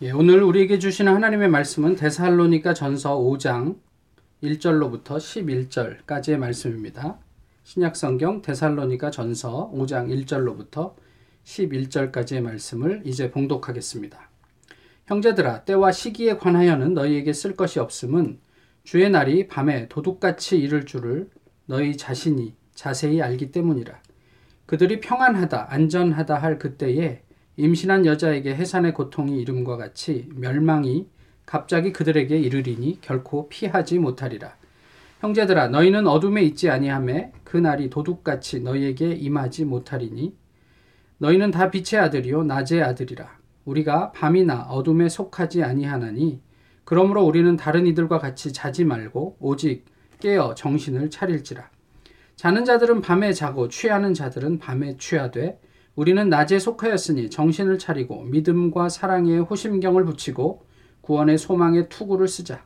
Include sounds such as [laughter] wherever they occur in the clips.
예, 오늘 우리에게 주시는 하나님의 말씀은 데살로니가 전서 5장 1절로부터 11절까지의 말씀입니다. 신약 성경 데살로니가 전서 5장 1절로부터 11절까지의 말씀을 이제 봉독하겠습니다. 형제들아 때와 시기에 관하여는 너희에게 쓸 것이 없음은 주의 날이 밤에 도둑같이 이를 줄을 너희 자신이 자세히 알기 때문이라. 그들이 평안하다 안전하다 할 그때에 임신한 여자에게 해산의 고통이 이름과 같이 멸망이 갑자기 그들에게 이르리니 결코 피하지 못하리라. 형제들아 너희는 어둠에 있지 아니하매 그 날이 도둑같이 너희에게 임하지 못하리니 너희는 다 빛의 아들이요 낮의 아들이라. 우리가 밤이나 어둠에 속하지 아니하나니 그러므로 우리는 다른 이들과 같이 자지 말고 오직 깨어 정신을 차릴지라. 자는 자들은 밤에 자고 취하는 자들은 밤에 취하되 우리는 낮에 속하였으니 정신을 차리고 믿음과 사랑에 호심경을 붙이고 구원의 소망의 투구를 쓰자.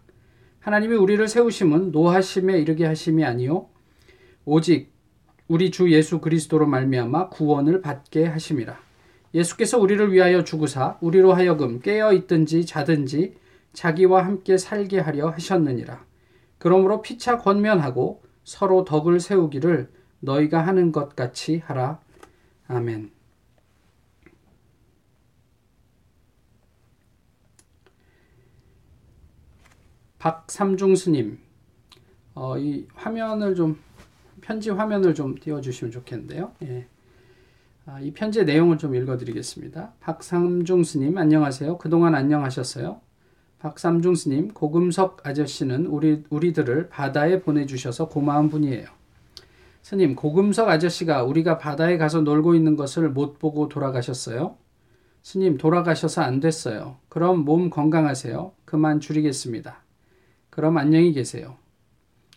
하나님이 우리를 세우심은 노하심에 이르게 하심이 아니요 오직 우리 주 예수 그리스도로 말미암아 구원을 받게 하심이라. 예수께서 우리를 위하여 죽으사 우리로 하여금 깨어 있든지 자든지 자기와 함께 살게 하려 하셨느니라. 그러므로 피차 권면하고 서로 덕을 세우기를 너희가 하는 것 같이 하라. 아멘. 박삼중 스님, 어, 이 화면을 좀 편지 화면을 좀 띄워주시면 좋겠는데요. 예. 아, 이 편지의 내용을 좀 읽어드리겠습니다. 박삼중 스님 안녕하세요. 그동안 안녕하셨어요? 박삼중 스님 고금석 아저씨는 우리 우리들을 바다에 보내주셔서 고마운 분이에요. 스님 고금석 아저씨가 우리가 바다에 가서 놀고 있는 것을 못 보고 돌아가셨어요. 스님 돌아가셔서 안 됐어요. 그럼 몸 건강하세요. 그만 줄이겠습니다. 그럼 안녕히 계세요.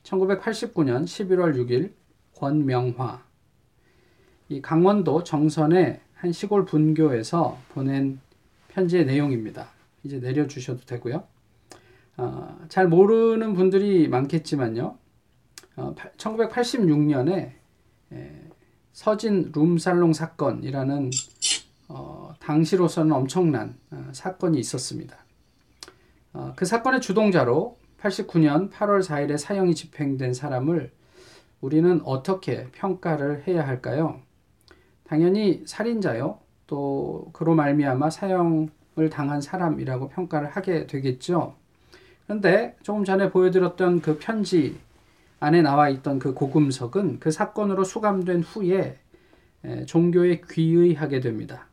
1989년 11월 6일 권명화 이 강원도 정선의 한 시골 분교에서 보낸 편지의 내용입니다. 이제 내려주셔도 되고요. 어, 잘 모르는 분들이 많겠지만요. 어, 1986년에 에, 서진 룸살롱 사건이라는 어, 당시로서는 엄청난 어, 사건이 있었습니다. 어, 그 사건의 주동자로 89년 8월 4일에 사형이 집행된 사람을 우리는 어떻게 평가를 해야 할까요? 당연히 살인자요. 또 그로 말미암아 사형을 당한 사람이라고 평가를 하게 되겠죠. 그런데 조금 전에 보여드렸던 그 편지 안에 나와 있던 그 고금석은 그 사건으로 수감된 후에 종교에 귀의하게 됩니다.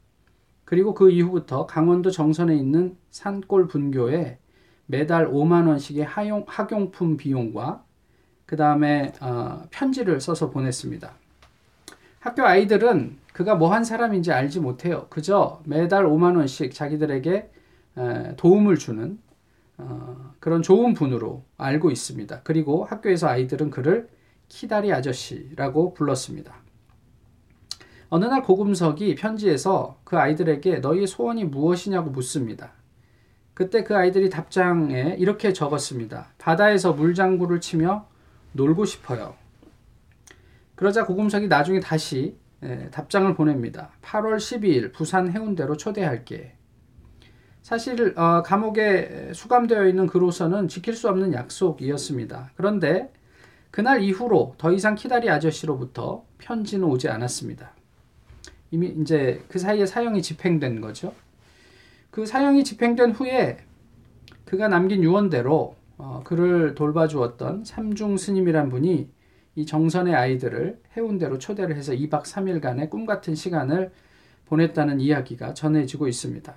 그리고 그 이후부터 강원도 정선에 있는 산골 분교에 매달 5만 원씩의 하용, 학용품 비용과 그 다음에 어, 편지를 써서 보냈습니다. 학교 아이들은 그가 뭐 한 사람인지 알지 못해요. 그저 매달 5만 원씩 자기들에게 에, 도움을 주는 어, 그런 좋은 분으로 알고 있습니다. 그리고 학교에서 아이들은 그를 키다리 아저씨라고 불렀습니다. 어느 날 고금석이 편지에서 그 아이들에게 너희의 소원이 무엇이냐고 묻습니다. 그때 그 아이들이 답장에 이렇게 적었습니다. 바다에서 물장구를 치며 놀고 싶어요. 그러자 고금석이 나중에 다시 답장을 보냅니다. 8월 12일 부산 해운대로 초대할게. 사실 어, 감옥에 수감되어 있는 그로서는 지킬 수 없는 약속이었습니다. 그런데 그날 이후로 더 이상 키다리 아저씨로부터 편지는 오지 않았습니다. 이미 이제 그 사이에 사형이 집행된 거죠. 그 사형이 집행된 후에 그가 남긴 유언대로 어, 그를 돌봐주었던 삼중 스님이란 분이 이 정선의 아이들을 해운대로 초대를 해서 2박 3일간의 꿈 같은 시간을 보냈다는 이야기가 전해지고 있습니다.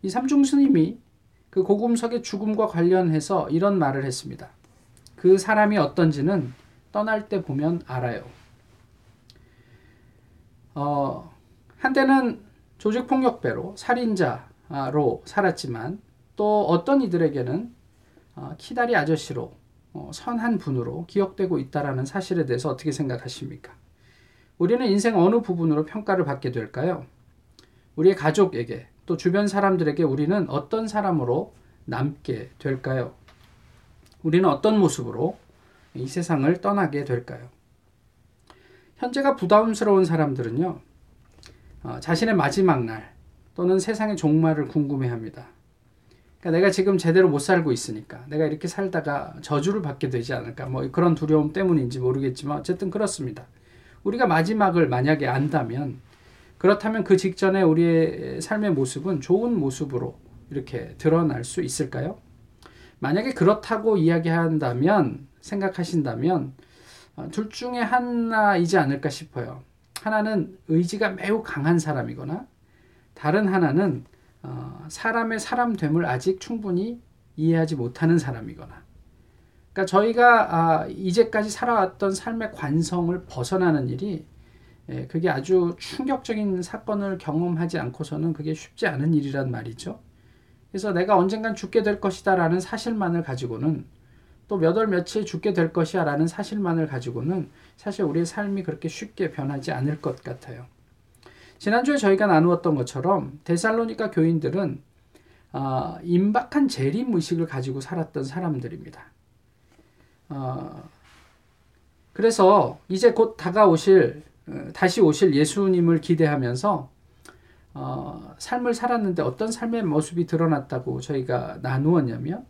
이 삼중 스님이 그 고금석의 죽음과 관련해서 이런 말을 했습니다. 그 사람이 어떤지는 떠날 때 보면 알아요. 어, 한때는 조직폭력배로 살인자로 살았지만 또 어떤 이들에게는 어, 키다리 아저씨로 어, 선한 분으로 기억되고 있다라는 사실에 대해서 어떻게 생각하십니까? 우리는 인생 어느 부분으로 평가를 받게 될까요? 우리의 가족에게 또 주변 사람들에게 우리는 어떤 사람으로 남게 될까요? 우리는 어떤 모습으로 이 세상을 떠나게 될까요? 현재가 부담스러운 사람들은요, 어, 자신의 마지막 날, 또는 세상의 종말을 궁금해합니다. 그러니까 내가 지금 제대로 못 살고 있으니까 내가 이렇게 살다가 저주를 받게 되지 않을까 뭐 그런 두려움 때문인지 모르겠지만 어쨌든 그렇습니다. 우리가 마지막을 만약에 안다면 그렇다면 그 직전에 우리의 삶의 모습은 좋은 모습으로 이렇게 드러날 수 있을까요? 만약에 그렇다고 이야기한다면 생각하신다면 어, 둘 중에 하나이지 않을까 싶어요. 하나는 의지가 매우 강한 사람이거나 다른 하나는 어, 사람의 사람됨을 아직 충분히 이해하지 못하는 사람이거나 그러니까 저희가 아, 이제까지 살아왔던 삶의 관성을 벗어나는 일이 예, 그게 아주 충격적인 사건을 경험하지 않고서는 그게 쉽지 않은 일이란 말이죠. 그래서 내가 언젠간 죽게 될 것이다라는 사실만을 가지고는 또 몇 월 며칠 죽게 될 것이야 라는 사실만을 가지고는 사실 우리의 삶이 그렇게 쉽게 변하지 않을 것 같아요. 지난주에 저희가 나누었던 것처럼 데살로니가 교인들은 어, 임박한 재림 의식을 가지고 살았던 사람들입니다. 어, 그래서 이제 곧 다가오실 어, 다시 오실 예수님을 기대하면서 어, 삶을 살았는데 어떤 삶의 모습이 드러났다고 저희가 나누었냐면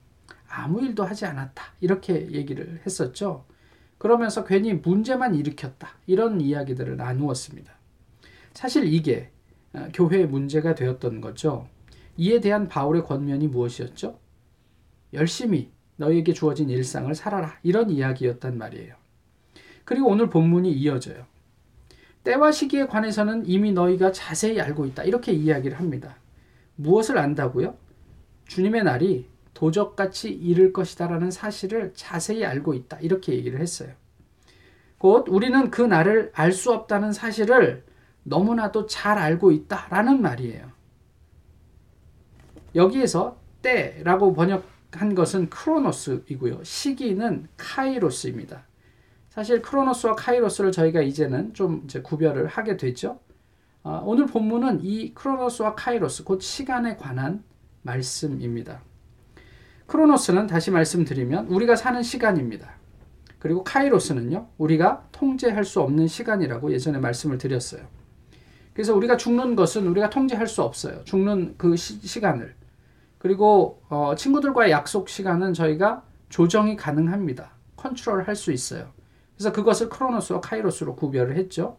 아무 일도 하지 않았다 이렇게 얘기를 했었죠. 그러면서 괜히 문제만 일으켰다 이런 이야기들을 나누었습니다. 사실 이게 어, 교회의 문제가 되었던 거죠. 이에 대한 바울의 권면이 무엇이었죠? 열심히 너에게 주어진 일상을 살아라. 이런 이야기였단 말이에요. 그리고 오늘 본문이 이어져요. 때와 시기에 관해서는 이미 너희가 자세히 알고 있다. 이렇게 이야기를 합니다. 무엇을 안다고요? 주님의 날이 도적같이 이를 것이다라는 사실을 자세히 알고 있다. 이렇게 얘기를 했어요. 곧 우리는 그 날을 알 수 없다는 사실을 너무나도 잘 알고 있다라는 말이에요. 여기에서 때라고 번역한 것은 크로노스이고요. 시기는 카이로스입니다. 사실 크로노스와 카이로스를 저희가 이제는 좀 이제 구별을 하게 됐죠. 어, 오늘 본문은 이 크로노스와 카이로스, 곧 시간에 관한 말씀입니다. 크로노스는 다시 말씀드리면 우리가 사는 시간입니다. 그리고 카이로스는요, 우리가 통제할 수 없는 시간이라고 예전에 말씀을 드렸어요. 그래서 우리가 죽는 것은 우리가 통제할 수 없어요. 죽는 그 시, 간을 그리고 어, 친구들과의 약속 시간은 저희가 조정이 가능합니다. 컨트롤 할 수 있어요. 그래서 그것을 크로노스와 카이로스로 구별을 했죠.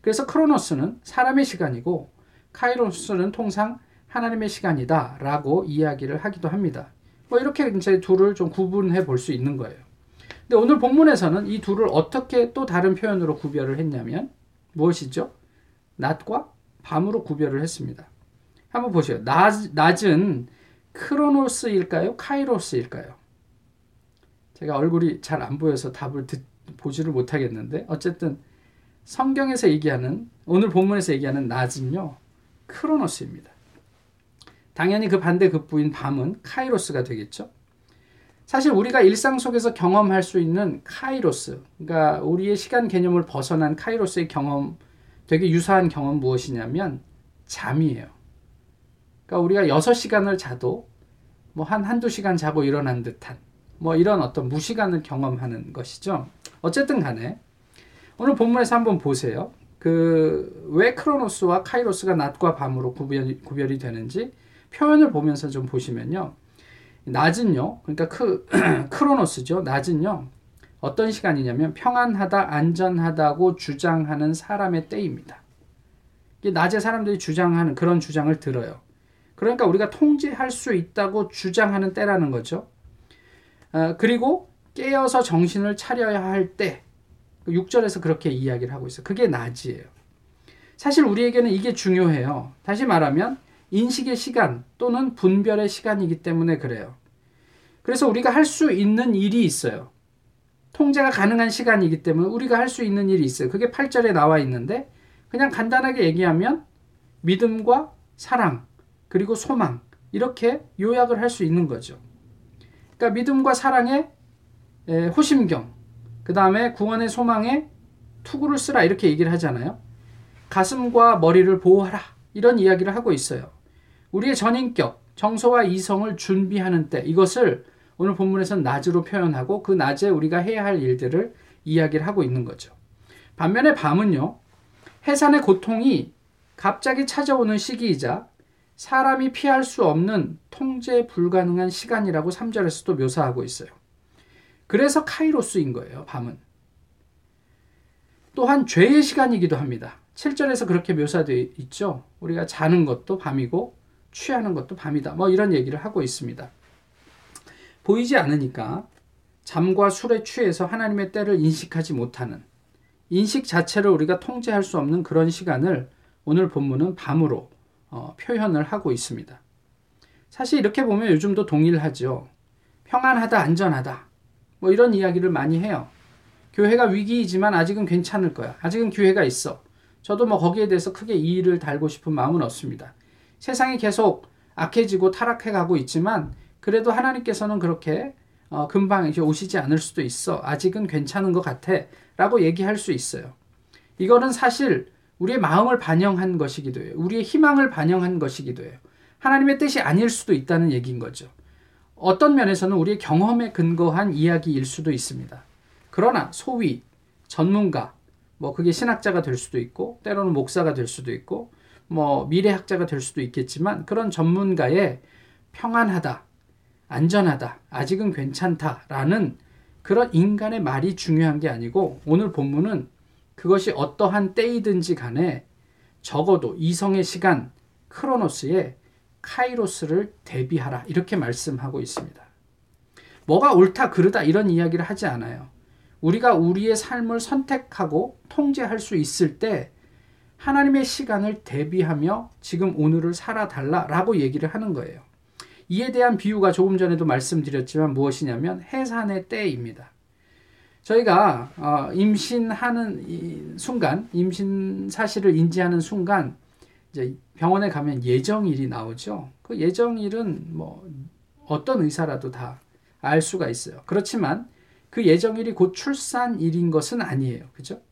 그래서 크로노스는 사람의 시간이고 카이로스는 통상 하나님의 시간이다라고 이야기를 하기도 합니다. 뭐 이렇게 이제 둘을 좀 구분해 볼 수 있는 거예요. 근데 오늘 본문에서는 이 둘을 어떻게 또 다른 표현으로 구별을 했냐면 무엇이죠? 낮과 밤으로 구별을 했습니다. 한번 보세요. 낮, 낮은 크로노스일까요? 카이로스일까요? 제가 얼굴이 잘 안 보여서 답을 듣, 보지를 못하겠는데 어쨌든 성경에서 얘기하는 오늘 본문에서 얘기하는 낮은요 크로노스입니다. 당연히 그 반대 극부인 밤은 카이로스가 되겠죠. 사실 우리가 일상 속에서 경험할 수 있는 카이로스, 그러니까 우리의 시간 개념을 벗어난 카이로스의 경험 되게 유사한 경험 무엇이냐면 잠이에요. 그러니까 우리가 6시간을 자도 뭐 한 한두 시간 자고 일어난 듯한 뭐 이런 어떤 무시간을 경험하는 것이죠. 어쨌든 간에 오늘 본문에서 한번 보세요. 그 왜 크로노스와 카이로스가 낮과 밤으로 구별이, 구별이 되는지 표현을 보면서 좀 보시면요. 낮은요. 그러니까 크, [clears throat] 크로노스죠. 낮은요. 어떤 시간이냐면 평안하다, 안전하다고 주장하는 사람의 때입니다. 낮에 사람들이 주장하는 그런 주장을 들어요. 그러니까 우리가 통제할 수 있다고 주장하는 때라는 거죠. 어, 그리고 깨어서 정신을 차려야 할 때, 6절에서 그렇게 이야기를 하고 있어요. 그게 낮이에요. 사실 우리에게는 이게 중요해요. 다시 말하면 인식의 시간 또는 분별의 시간이기 때문에 그래요. 그래서 우리가 할 수 있는 일이 있어요. 통제가 가능한 시간이기 때문에 우리가 할 수 있는 일이 있어요. 그게 8절에 나와 있는데 그냥 간단하게 얘기하면 믿음과 사랑 그리고 소망 이렇게 요약을 할 수 있는 거죠. 그러니까 믿음과 사랑의 호심경 그 다음에 구원의 소망에 투구를 쓰라 이렇게 얘기를 하잖아요. 가슴과 머리를 보호하라 이런 이야기를 하고 있어요. 우리의 전인격 정서와 이성을 준비하는 때 이것을 오늘 본문에서는 낮으로 표현하고 그 낮에 우리가 해야 할 일들을 이야기를 하고 있는 거죠. 반면에 밤은요, 해산의 고통이 갑자기 찾아오는 시기이자 사람이 피할 수 없는 통제 불가능한 시간이라고 3절에서도 묘사하고 있어요. 그래서 카이로스인 거예요, 밤은. 또한 죄의 시간이기도 합니다. 7절에서 그렇게 묘사되어 있죠. 우리가 자는 것도 밤이고 취하는 것도 밤이다. 뭐 이런 얘기를 하고 있습니다. 보이지 않으니까 잠과 술에 취해서 하나님의 때를 인식하지 못하는 인식 자체를 우리가 통제할 수 없는 그런 시간을 오늘 본문은 밤으로 어, 표현을 하고 있습니다. 사실 이렇게 보면 요즘도 동일하죠. 평안하다, 안전하다. 뭐 이런 이야기를 많이 해요. 교회가 위기이지만 아직은 괜찮을 거야. 아직은 기회가 있어. 저도 뭐 거기에 대해서 크게 이의를 달고 싶은 마음은 없습니다. 세상이 계속 악해지고 타락해 가고 있지만 그래도 하나님께서는 그렇게 어, 금방 이제 오시지 않을 수도 있어. 아직은 괜찮은 것 같아. 라고 얘기할 수 있어요. 이거는 사실 우리의 마음을 반영한 것이기도 해요. 우리의 희망을 반영한 것이기도 해요. 하나님의 뜻이 아닐 수도 있다는 얘기인 거죠. 어떤 면에서는 우리의 경험에 근거한 이야기일 수도 있습니다. 그러나 소위 전문가, 뭐 그게 신학자가 될 수도 있고 때로는 목사가 될 수도 있고 뭐 미래학자가 될 수도 있겠지만 그런 전문가의 평안하다, 안전하다, 아직은 괜찮다라는 그런 인간의 말이 중요한 게 아니고 오늘 본문은 그것이 어떠한 때이든지 간에 적어도 이성의 시간 크로노스에 카이로스를 대비하라 이렇게 말씀하고 있습니다. 뭐가 옳다 그르다 이런 이야기를 하지 않아요. 우리가 우리의 삶을 선택하고 통제할 수 있을 때 하나님의 시간을 대비하며 지금 오늘을 살아달라라고 얘기를 하는 거예요. 이에 대한 비유가 조금 전에도 말씀드렸지만 무엇이냐면 해산의 때입니다. 저희가 어, 임신하는 순간, 임신 사실을 인지하는 순간 이제 병원에 가면 예정일이 나오죠. 그 예정일은 뭐 어떤 의사라도 다 알 수가 있어요. 그렇지만 그 예정일이 곧 출산일인 것은 아니에요. 그죠?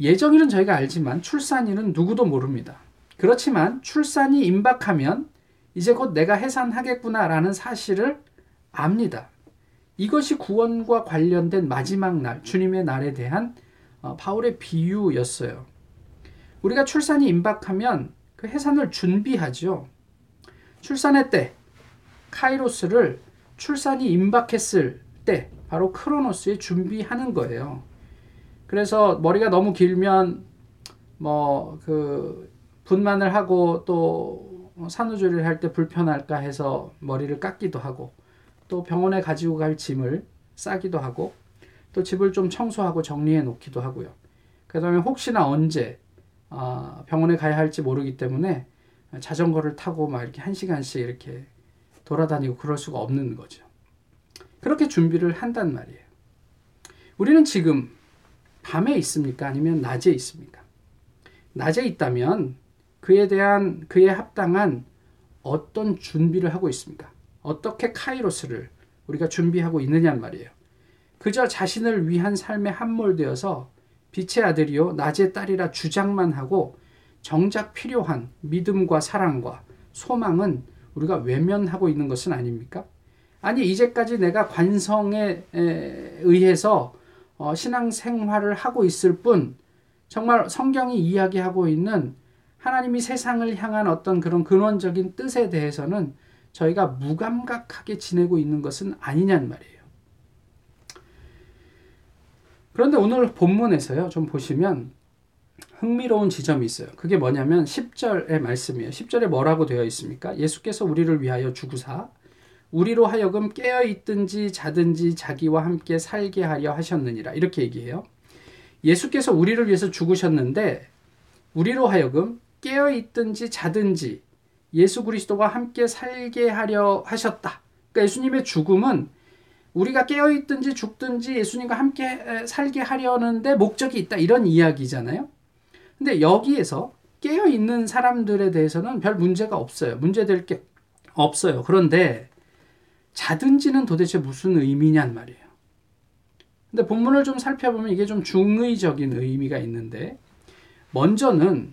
예정일은 저희가 알지만 출산일은 누구도 모릅니다. 그렇지만 출산이 임박하면 이제 곧 내가 해산하겠구나라는 사실을 압니다. 이것이 구원과 관련된 마지막 날, 주님의 날에 대한 어, 바울의 비유였어요. 우리가 출산이 임박하면 그 해산을 준비하죠. 출산의 때, 카이로스를 출산이 임박했을 때, 바로 크로노스에 준비하는 거예요. 그래서 머리가 너무 길면 뭐 그 분만을 하고 또 산후조리를 할 때 불편할까 해서 머리를 깎기도 하고 또 병원에 가지고 갈 짐을 싸기도 하고 또 집을 좀 청소하고 정리해 놓기도 하고요. 그다음에 혹시나 언제 아, 병원에 가야 할지 모르기 때문에 자전거를 타고 막 이렇게 한 시간씩 이렇게 돌아다니고 그럴 수가 없는 거죠. 그렇게 준비를 한단 말이에요. 우리는 지금 밤에 있습니까? 아니면 낮에 있습니까? 낮에 있다면 그에 대한 그에 합당한 어떤 준비를 하고 있습니까? 어떻게 카이로스를 우리가 준비하고 있느냐 말이에요. 그저 자신을 위한 삶에 함몰되어서 빛의 아들이요 낮의 딸이라 주장만 하고 정작 필요한 믿음과 사랑과 소망은 우리가 외면하고 있는 것은 아닙니까? 아니 이제까지 내가 관성에 의해서 어, 신앙 생활을 하고 있을 뿐 정말 성경이 이야기하고 있는 하나님이 세상을 향한 어떤 그런 근원적인 뜻에 대해서는 저희가 무감각하게 지내고 있는 것은 아니냐는 말이에요. 그런데 오늘 본문에서요, 좀 보시면 흥미로운 지점이 있어요. 그게 뭐냐면 10절의 말씀이에요. 10절에 뭐라고 되어 있습니까? 예수께서 우리를 위하여 주구사 우리로 하여금 깨어 있든지 자든지 자기와 함께 살게 하려 하셨느니라. 이렇게 얘기해요. 예수께서 우리를 위해서 죽으셨는데 우리로 하여금 깨어 있든지 자든지 예수 그리스도와 함께 살게 하려 하셨다. 그러니까 예수님의 죽음은 우리가 깨어 있든지 죽든지 예수님과 함께 살게 하려는데 목적이 있다. 이런 이야기잖아요. 근데 여기에서 깨어 있는 사람들에 대해서는 별 문제가 없어요. 문제될 게 없어요. 그런데 자든지는 도대체 무슨 의미냔 말이에요. 근데 본문을 좀 살펴보면 이게 좀 중의적인 의미가 있는데 먼저는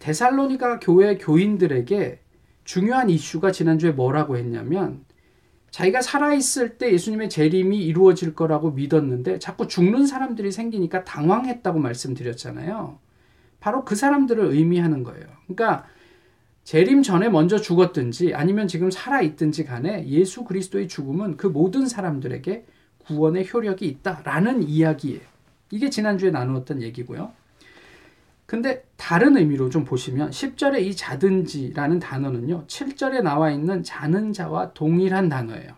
데살로니가 교회 교인들에게 중요한 이슈가 지난주에 뭐라고 했냐면 자기가 살아있을 때 예수님의 재림이 이루어질 거라고 믿었는데 자꾸 죽는 사람들이 생기니까 당황했다고 말씀드렸잖아요. 바로 그 사람들을 의미하는 거예요. 그러니까 재림 전에 먼저 죽었든지 아니면 지금 살아있든지 간에 예수 그리스도의 죽음은 그 모든 사람들에게 구원의 효력이 있다라는 이야기예요. 이게 지난주에 나누었던 얘기고요. 근데 다른 의미로 좀 보시면 10절에 이 자든지라는 단어는요. 7절에 나와 있는 자는 자와 동일한 단어예요.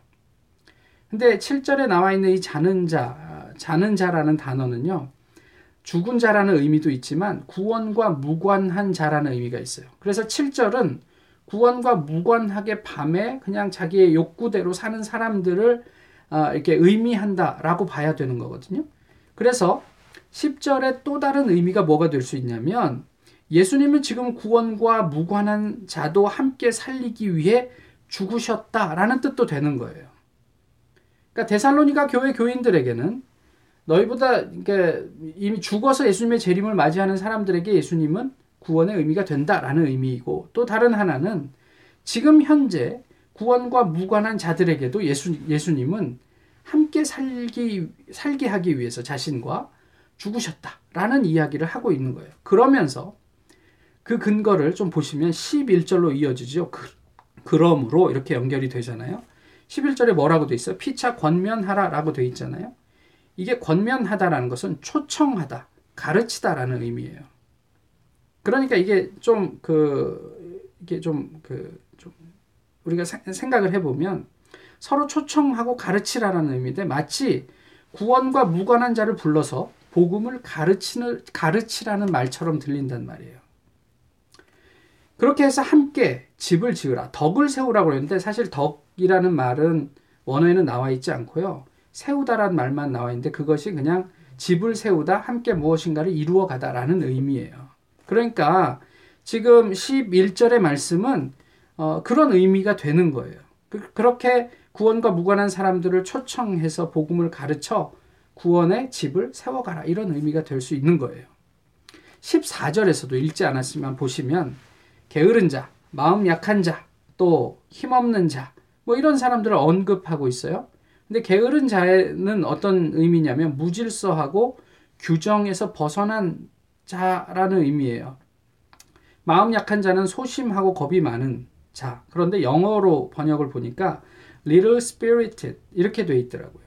근데 7절에 나와 있는 이 자는 자, 자는 자라는 단어는요. 죽은 자라는 의미도 있지만 구원과 무관한 자라는 의미가 있어요. 그래서 7절은 구원과 무관하게 밤에 그냥 자기의 욕구대로 사는 사람들을 아, 이렇게 의미한다라고 봐야 되는 거거든요. 그래서 10절에 또 다른 의미가 뭐가 될 수 있냐면 예수님은 지금 구원과 무관한 자도 함께 살리기 위해 죽으셨다라는 뜻도 되는 거예요. 그러니까 데살로니가 교회 교인들에게는 너희보다 그러니까 이미 죽어서 예수님의 재림을 맞이하는 사람들에게 예수님은 구원의 의미가 된다라는 의미이고 또 다른 하나는 지금 현재 구원과 무관한 자들에게도 예수, 예수님은 함께 살기, 살게 하기 위해서 자신과 죽으셨다라는 이야기를 하고 있는 거예요. 그러면서 그 근거를 좀 보시면 11절로 이어지죠. 그, 그러므로 이렇게 연결이 되잖아요. 11절에 뭐라고 돼 있어요? 피차 권면하라라고 돼 있잖아요. 이게 권면하다라는 것은 초청하다, 가르치다라는 의미예요. 그러니까 이게 좀 그 이게 좀 그 좀 우리가 생각을 해보면 서로 초청하고 가르치라라는 의미인데 마치 구원과 무관한 자를 불러서 복음을 가르치는 가르치라는 말처럼 들린단 말이에요. 그렇게 해서 함께 집을 지으라 덕을 세우라고 그랬는데 사실 덕이라는 말은 원어에는 나와 있지 않고요. 세우다라는 말만 나와 있는데 그것이 그냥 집을 세우다 함께 무엇인가를 이루어 가다라는 의미예요. 그러니까 지금 11절의 말씀은 어, 그런 의미가 되는 거예요. 그, 렇게 구원과 무관한 사람들을 초청해서 복음을 가르쳐 구원의 집을 세워가라 이런 의미가 될 수 있는 거예요. 14절에서도 읽지 않았지만 보시면 게으른 자, 마음 약한 자, 또 힘없는 자, 뭐 이런 사람들을 언급하고 있어요. 근데 게으른 자는 어떤 의미냐면 무질서하고 규정에서 벗어난 자라는 의미예요. 마음 약한 자는 소심하고 겁이 많은 자. 그런데 영어로 번역을 보니까 little spirited 이렇게 돼 있더라고요.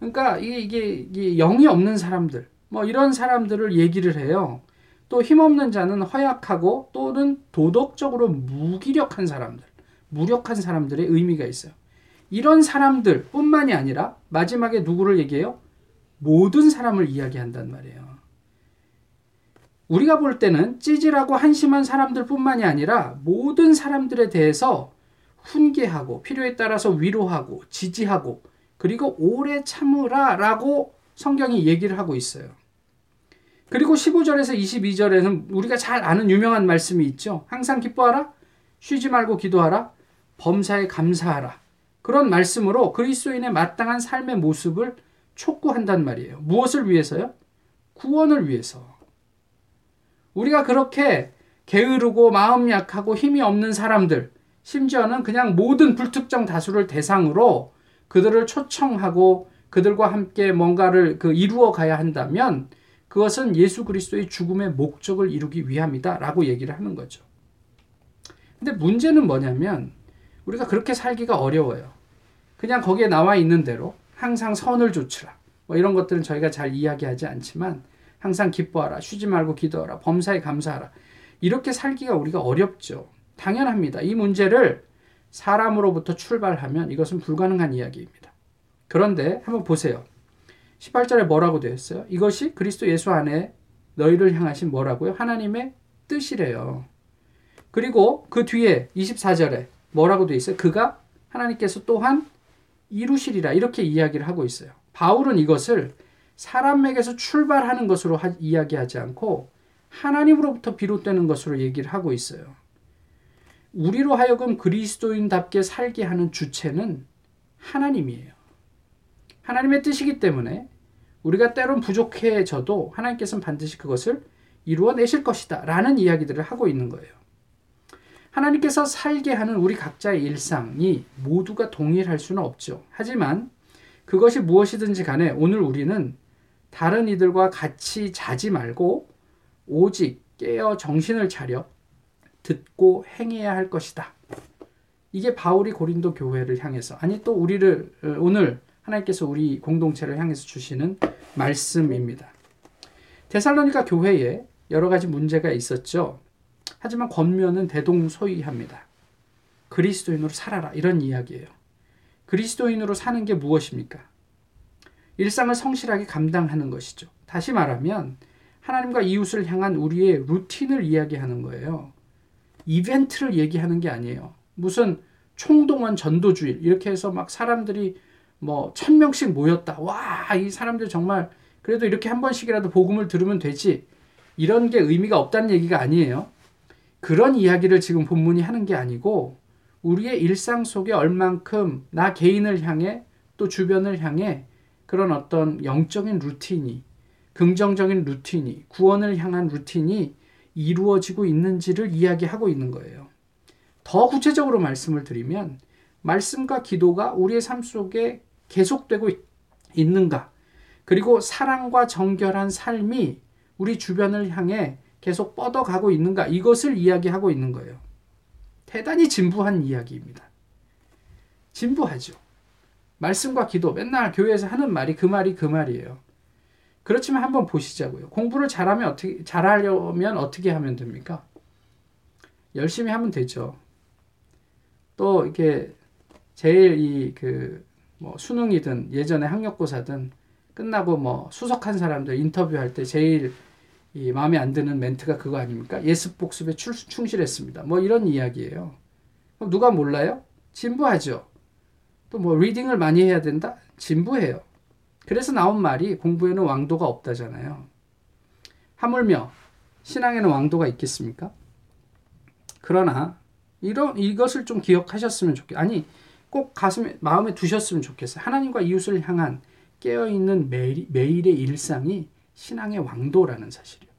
그러니까 이게, 이게, 이게 영이 없는 사람들, 뭐 이런 사람들을 얘기를 해요. 또 힘없는 자는 허약하고 또는 도덕적으로 무기력한 사람들, 무력한 사람들의 의미가 있어요. 이런 사람들 뿐만이 아니라 마지막에 누구를 얘기해요? 모든 사람을 이야기한단 말이에요. 우리가 볼 때는 찌질하고 한심한 사람들 뿐만이 아니라 모든 사람들에 대해서 훈계하고 필요에 따라서 위로하고 지지하고 그리고 오래 참으라 라고 성경이 얘기를 하고 있어요. 그리고 15절에서 22절에는 우리가 잘 아는 유명한 말씀이 있죠. 항상 기뻐하라, 쉬지 말고 기도하라, 범사에 감사하라. 그런 말씀으로 그리스도인의 마땅한 삶의 모습을 촉구한단 말이에요. 무엇을 위해서요? 구원을 위해서. 우리가 그렇게 게으르고 마음 약하고 힘이 없는 사람들, 심지어는 그냥 모든 불특정 다수를 대상으로 그들을 초청하고 그들과 함께 뭔가를 그 이루어 가야 한다면 그것은 예수 그리스도의 죽음의 목적을 이루기 위함이다라고 얘기를 하는 거죠. 근데 문제는 뭐냐면 우리가 그렇게 살기가 어려워요. 그냥 거기에 나와 있는 대로 항상 선을 조치라. 뭐 이런 것들은 저희가 잘 이야기하지 않지만 항상 기뻐하라. 쉬지 말고 기도하라. 범사에 감사하라. 이렇게 살기가 우리가 어렵죠. 당연합니다. 이 문제를 사람으로부터 출발하면 이것은 불가능한 이야기입니다. 그런데 한번 보세요. 18절에 뭐라고 되어 있어요? 이것이 그리스도 예수 안에 너희를 향하신 뭐라고요? 하나님의 뜻이래요. 그리고 그 뒤에 24절에 뭐라고 되어 있어요? 그가 하나님께서 또한 이루시리라 이렇게 이야기를 하고 있어요. 바울은 이것을 사람에게서 출발하는 것으로 하, 이야기하지 않고 하나님으로부터 비롯되는 것으로 얘기를 하고 있어요. 우리로 하여금 그리스도인답게 살게 하는 주체는 하나님이에요. 하나님의 뜻이기 때문에 우리가 때론 부족해져도 하나님께서는 반드시 그것을 이루어내실 것이다. 라는 이야기들을 하고 있는 거예요. 하나님께서 살게 하는 우리 각자의 일상이 모두가 동일할 수는 없죠. 하지만 그것이 무엇이든지 간에 오늘 우리는 다른 이들과 같이 자지 말고 오직 깨어 정신을 차려 듣고 행해야 할 것이다. 이게 바울이 고린도 교회를 향해서 아니 또 우리를 어, 오늘 하나님께서 우리 공동체를 향해서 주시는 말씀입니다. 데살로니가 교회에 여러 가지 문제가 있었죠. 하지만 겉면은 대동소이합니다. 그리스도인으로 살아라 이런 이야기예요. 그리스도인으로 사는 게 무엇입니까? 일상을 성실하게 감당하는 것이죠. 다시 말하면 하나님과 이웃을 향한 우리의 루틴을 이야기하는 거예요. 이벤트를 얘기하는 게 아니에요. 무슨 총동원 전도주일 이렇게 해서 막 사람들이 뭐 천 명씩 모였다. 와, 이 사람들 정말 그래도 이렇게 한 번씩이라도 복음을 들으면 되지. 이런 게 의미가 없다는 얘기가 아니에요. 그런 이야기를 지금 본문이 하는 게 아니고 우리의 일상 속에 얼만큼 나 개인을 향해 또 주변을 향해 그런 어떤 영적인 루틴이 긍정적인 루틴이 구원을 향한 루틴이 이루어지고 있는지를 이야기하고 있는 거예요. 더 구체적으로 말씀을 드리면 말씀과 기도가 우리의 삶 속에 계속되고 있는가? 그리고 사랑과 정결한 삶이 우리 주변을 향해 계속 뻗어가고 있는가? 이것을 이야기하고 있는 거예요. 대단히 진부한 이야기입니다. 진부하죠. 말씀과 기도 맨날 교회에서 하는 말이 그 말이 그 말이에요. 그렇지만 한번 보시자고요. 공부를 잘하면 어떻게 잘하려면 어떻게 하면 됩니까? 열심히 하면 되죠. 또 이렇게 제일 이 그 뭐 수능이든 예전에 학력고사든 끝나고 뭐 수석한 사람들 인터뷰할 때 제일 이 마음에 안 드는 멘트가 그거 아닙니까? 예습 복습에 출, 충실했습니다. 뭐 이런 이야기예요. 그럼 누가 몰라요? 진부하죠. 또 뭐 리딩을 많이 해야 된다? 진부해요. 그래서 나온 말이 공부에는 왕도가 없다잖아요. 하물며 신앙에는 왕도가 있겠습니까? 그러나 이런 이것을 좀 기억하셨으면 좋겠. 아니 꼭 가슴에 마음에 두셨으면 좋겠어요. 하나님과 이웃을 향한 깨어 있는 매일, 매일의 일상이 신앙의 왕도라는 사실이요.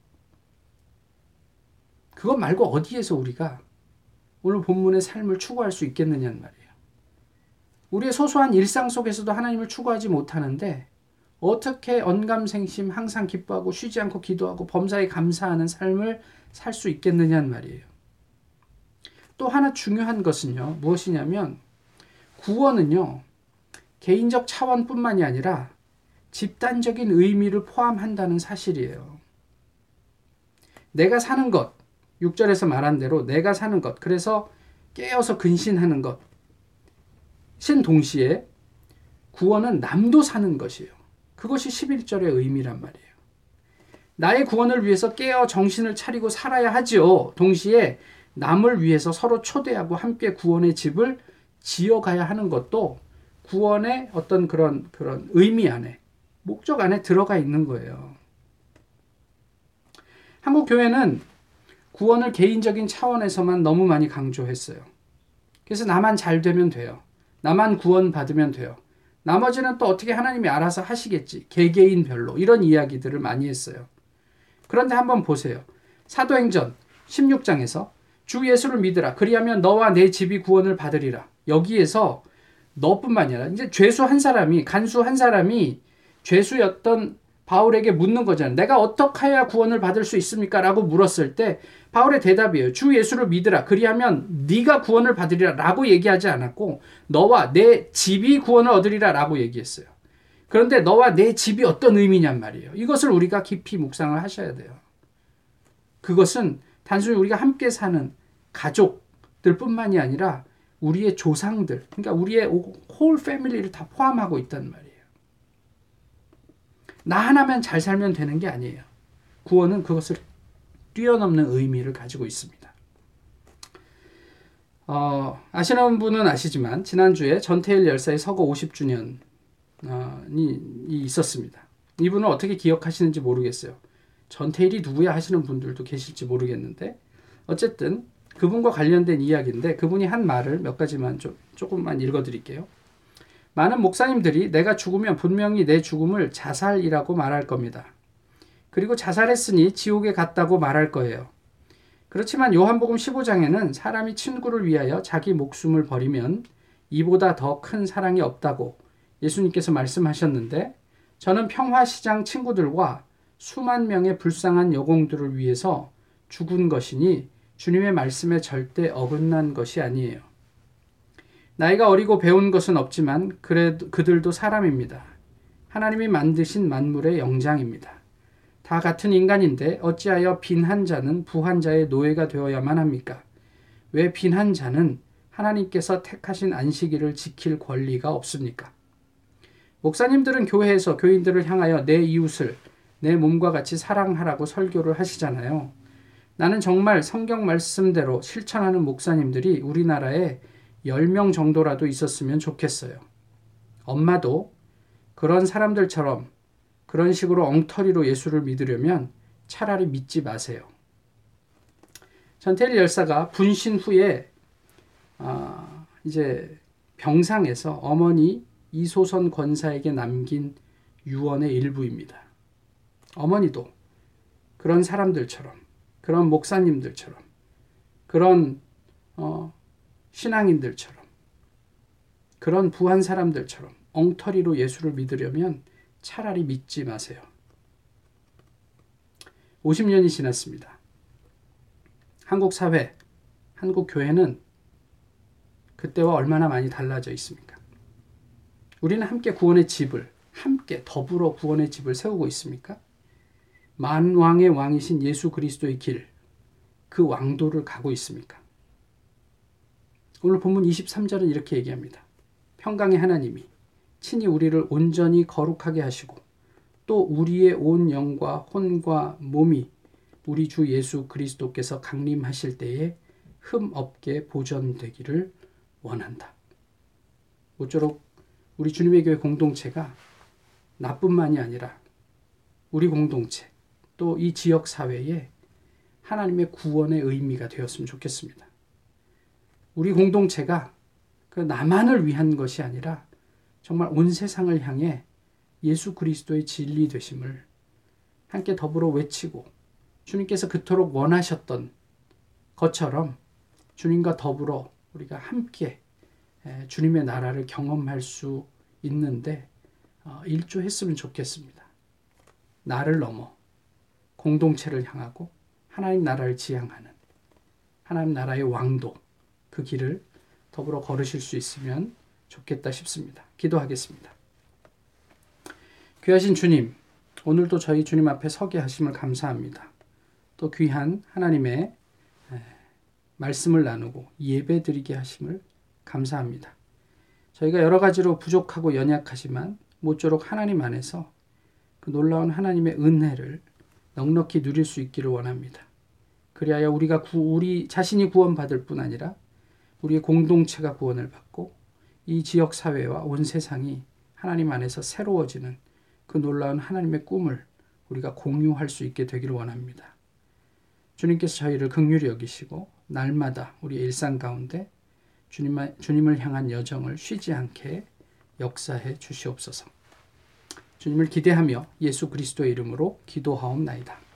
그것 말고 어디에서 우리가 오늘 본문의 삶을 추구할 수 있겠느냐는 말이에요. 우리의 소소한 일상 속에서도 하나님을 추구하지 못하는데 어떻게 언감생심 항상 기뻐하고 쉬지 않고 기도하고 범사에 감사하는 삶을 살 수 있겠느냐는 말이에요. 또 하나 중요한 것은요. 무엇이냐면 구원은요. 개인적 차원뿐만이 아니라 집단적인 의미를 포함한다는 사실이에요. 내가 사는 것, 6절에서 말한 대로 내가 사는 것, 그래서 깨어서 근신하는 것, 신 동시에 구원은 남도 사는 것이에요. 그것이 11절의 의미란 말이에요. 나의 구원을 위해서 깨어 정신을 차리고 살아야 하지요. 동시에 남을 위해서 서로 초대하고 함께 구원의 집을 지어가야 하는 것도 구원의 어떤 그런 그런 의미 안에 목적 안에 들어가 있는 거예요. 한국 교회는 구원을 개인적인 차원에서만 너무 많이 강조했어요. 그래서 나만 잘 되면 돼요. 나만 구원 받으면 돼요. 나머지는 또 어떻게 하나님이 알아서 하시겠지. 개개인별로 이런 이야기들을 많이 했어요. 그런데 한번 보세요. 사도행전 16장에서 주 예수를 믿으라. 그리하면 너와 내 집이 구원을 받으리라. 여기에서 너뿐만이 아니라 이제 죄수 한 사람이 간수 한 사람이 죄수였던 바울에게 묻는 거잖아요. 내가 어떻게 해야 구원을 받을 수 있습니까? 라고 물었을 때 바울의 대답이에요. 주 예수를 믿으라. 그리하면 네가 구원을 받으리라 라고 얘기하지 않았고 너와 내 집이 구원을 얻으리라 라고 얘기했어요. 그런데 너와 내 집이 어떤 의미냔 말이에요. 이것을 우리가 깊이 묵상을 하셔야 돼요. 그것은 단순히 우리가 함께 사는 가족들 뿐만이 아니라 우리의 조상들, 그러니까 우리의 홀 패밀리를 다 포함하고 있단 말이에요. 나 하나만 잘 살면 되는 게 아니에요. 구원은 그것을 뛰어넘는 의미를 가지고 있습니다. 어, 아시는 분은 아시지만 지난주에 전태일 열사의 서거 50주년이 있었습니다. 이분을 어떻게 기억하시는지 모르겠어요. 전태일이 누구야 하시는 분들도 계실지 모르겠는데 어쨌든 그분과 관련된 이야기인데 그분이 한 말을 몇 가지만 좀 조금만 읽어드릴게요. 많은 목사님들이 내가 죽으면 분명히 내 죽음을 자살이라고 말할 겁니다. 그리고 자살했으니 지옥에 갔다고 말할 거예요. 그렇지만 요한복음 15장에는 사람이 친구를 위하여 자기 목숨을 버리면 이보다 더 큰 사랑이 없다고 예수님께서 말씀하셨는데 저는 평화시장 친구들과 수만 명의 불쌍한 여공들을 위해서 죽은 것이니 주님의 말씀에 절대 어긋난 것이 아니에요. 나이가 어리고 배운 것은 없지만 그래도 그들도 사람입니다. 하나님이 만드신 만물의 영장입니다. 다 같은 인간인데 어찌하여 빈한 자는 부한 자의 노예가 되어야만 합니까? 왜 빈한 자는 하나님께서 택하신 안식일을 지킬 권리가 없습니까? 목사님들은 교회에서 교인들을 향하여 내 이웃을 내 몸과 같이 사랑하라고 설교를 하시잖아요. 나는 정말 성경 말씀대로 실천하는 목사님들이 우리나라에 10명 정도라도 있었으면 좋겠어요. 엄마도 그런 사람들처럼 그런 식으로 엉터리로 예수를 믿으려면 차라리 믿지 마세요. 전태일 열사가 분신 후에 아, 이제 병상에서 어머니 이소선 권사에게 남긴 유언의 일부입니다. 어머니도 그런 사람들처럼 그런 목사님들처럼 그런 어, 신앙인들처럼 그런 부한 사람들처럼 엉터리로 예수를 믿으려면 차라리 믿지 마세요. 50년이 지났습니다. 한국 사회, 한국 교회는 그때와 얼마나 많이 달라져 있습니까? 우리는 함께 구원의 집을, 함께 더불어 구원의 집을 세우고 있습니까? 만왕의 왕이신 예수 그리스도의 길, 그 왕도를 가고 있습니까? 오늘 본문 23절은 이렇게 얘기합니다. 평강의 하나님이 친히 우리를 온전히 거룩하게 하시고 또 우리의 온 영과 혼과 몸이 우리 주 예수 그리스도께서 강림하실 때에 흠 없게 보존되기를 원한다. 모쪼록 우리 주님의 교회 공동체가 나뿐만이 아니라 우리 공동체 또 이 지역 사회에 하나님의 구원의 의미가 되었으면 좋겠습니다. 우리 공동체가 그 나만을 위한 것이 아니라 정말 온 세상을 향해 예수 그리스도의 진리 되심을 함께 더불어 외치고 주님께서 그토록 원하셨던 것처럼 주님과 더불어 우리가 함께 주님의 나라를 경험할 수 있는데 어, 일조했으면 좋겠습니다. 나를 넘어 공동체를 향하고 하나님 나라를 지향하는 하나님 나라의 왕도 그 길을 더불어 걸으실 수 있으면 좋겠다 싶습니다. 기도하겠습니다. 귀하신 주님, 오늘도 저희 주님 앞에 서게 하심을 감사합니다. 또 귀한 하나님의 말씀을 나누고 예배 드리게 하심을 감사합니다. 저희가 여러 가지로 부족하고 연약하지만 모쪼록 하나님 안에서 그 놀라운 하나님의 은혜를 넉넉히 누릴 수 있기를 원합니다. 그리하여 우리가 구, 우리 자신이 구원받을 뿐 아니라 우리의 공동체가 구원을 받고 이 지역 사회와 온 세상이 하나님 안에서 새로워지는 그 놀라운 하나님의 꿈을 우리가 공유할 수 있게 되기를 원합니다. 주님께서 저희를 극률히 여기시고 날마다 우리의 일상 가운데 주님, 주님을 향한 여정을 쉬지 않게 역사해 주시옵소서. 주님을 기대하며 예수 그리스도의 이름으로 기도하옵나이다.